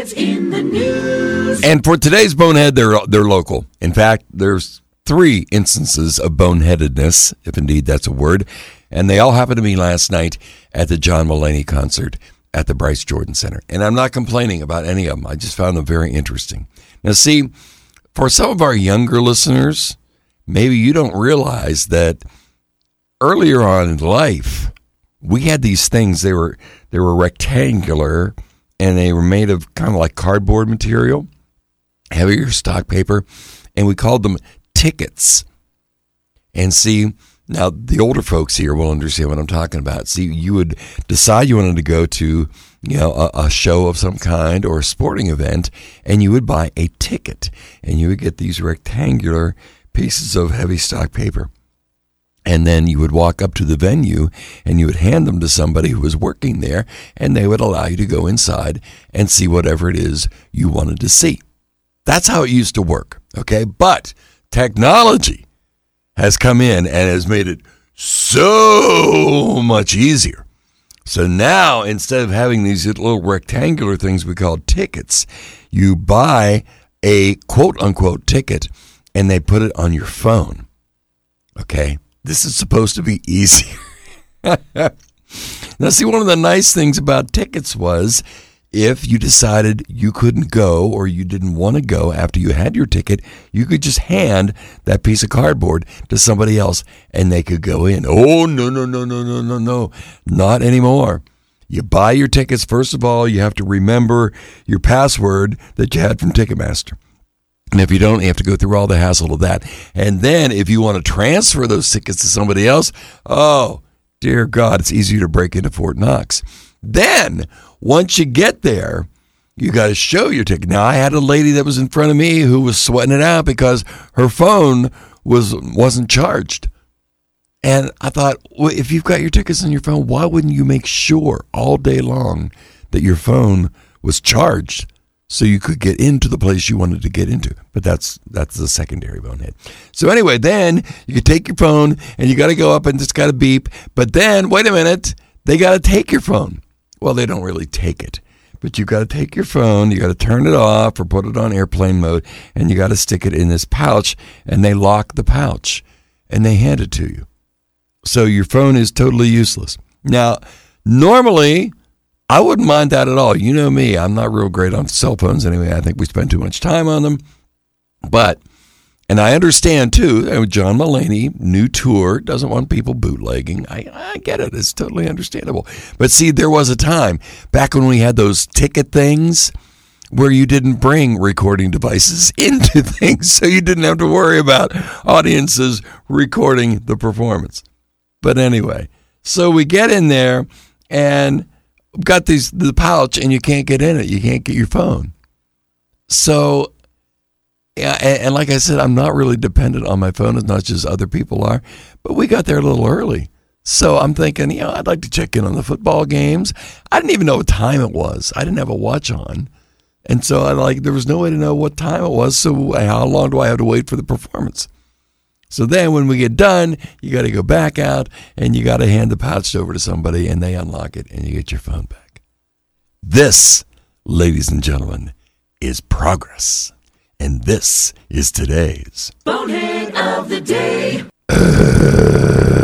Boneheads in the news. And for today's bonehead, they're they're local. In fact, there's three instances of boneheadedness, if indeed that's a word, and they all happened to me last night at the John Mulaney concert at the Bryce Jordan Center. And I'm not complaining about any of them. I just found them very interesting. Now, see, for some of our younger listeners, maybe you don't realize that earlier on in life, we had these things. They were they were rectangular and they were made of kind of like cardboard material, heavier stock paper, and we called them tickets. And see, now the older folks here will understand what I'm talking about. See, you would decide you wanted to go to, you know, a, a show of some kind or a sporting event, and you would buy a ticket, and you would get these rectangular pieces of heavy stock paper. And then you would walk up to the venue and you would hand them to somebody who was working there, and they would allow you to go inside and see whatever it is you wanted to see. That's how it used to work. Okay. But technology has come in and has made it so much easier. So now, instead of having these little rectangular things we call tickets, you buy a quote unquote ticket and they put it on your phone. Okay. This is supposed to be easier. now, see, one of the nice things about tickets was if you decided you couldn't go or you didn't want to go after you had your ticket, you could just hand that piece of cardboard to somebody else and they could go in. Oh, no, no, no, no, no, no, no. Not anymore. You buy your tickets. First of all, you have to remember your password that you had from Ticketmaster. And if you don't, you have to go through all the hassle of that. And then if you want to transfer those tickets to somebody else, oh, dear God, it's easier to break into Fort Knox. Then, once you get there, you got to show your ticket. Now, I had a lady that was in front of me who was sweating it out because her phone was wasn't charged. And I thought, well, if you've got your tickets on your phone, why wouldn't you make sure all day long that your phone was charged so you could get into the place you wanted to get into. But that's that's the secondary bonehead. So anyway, then you could take your phone and you got to go up and it's got to beep. But then wait a minute, they got to take your phone. Well, they don't really take it. But you got to take your phone, you got to turn it off or put it on airplane mode, and you got to stick it in this pouch, and they lock the pouch and they hand it to you. So your phone is totally useless. Now, normally I wouldn't mind that at all. You know me, I'm not real great on cell phones anyway. I think we spend too much time on them. But, and I understand too, John Mulaney, new tour, doesn't want people bootlegging. I, I get it. It's totally understandable. But see, there was a time back when we had those ticket things where you didn't bring recording devices into things, so you didn't have to worry about audiences recording the performance. But anyway, so we get in there and got these the pouch and you can't get in it. You can't get your phone. So, yeah, and, and, like I said, I'm not really dependent on my phone as much as other people are. But we got there a little early, so I'm thinking, you know, I'd like to check in on the football games. I didn't even know what time it was. I didn't have a watch on, and so I like there was no way to know what time it was. So how long do I have to wait for the performance? So then when we get done, you got to go back out and you got to hand the pouch over to somebody and they unlock it and you get your phone back. This, ladies and gentlemen, is progress. And this is today's Bonehead of the Day. Uh,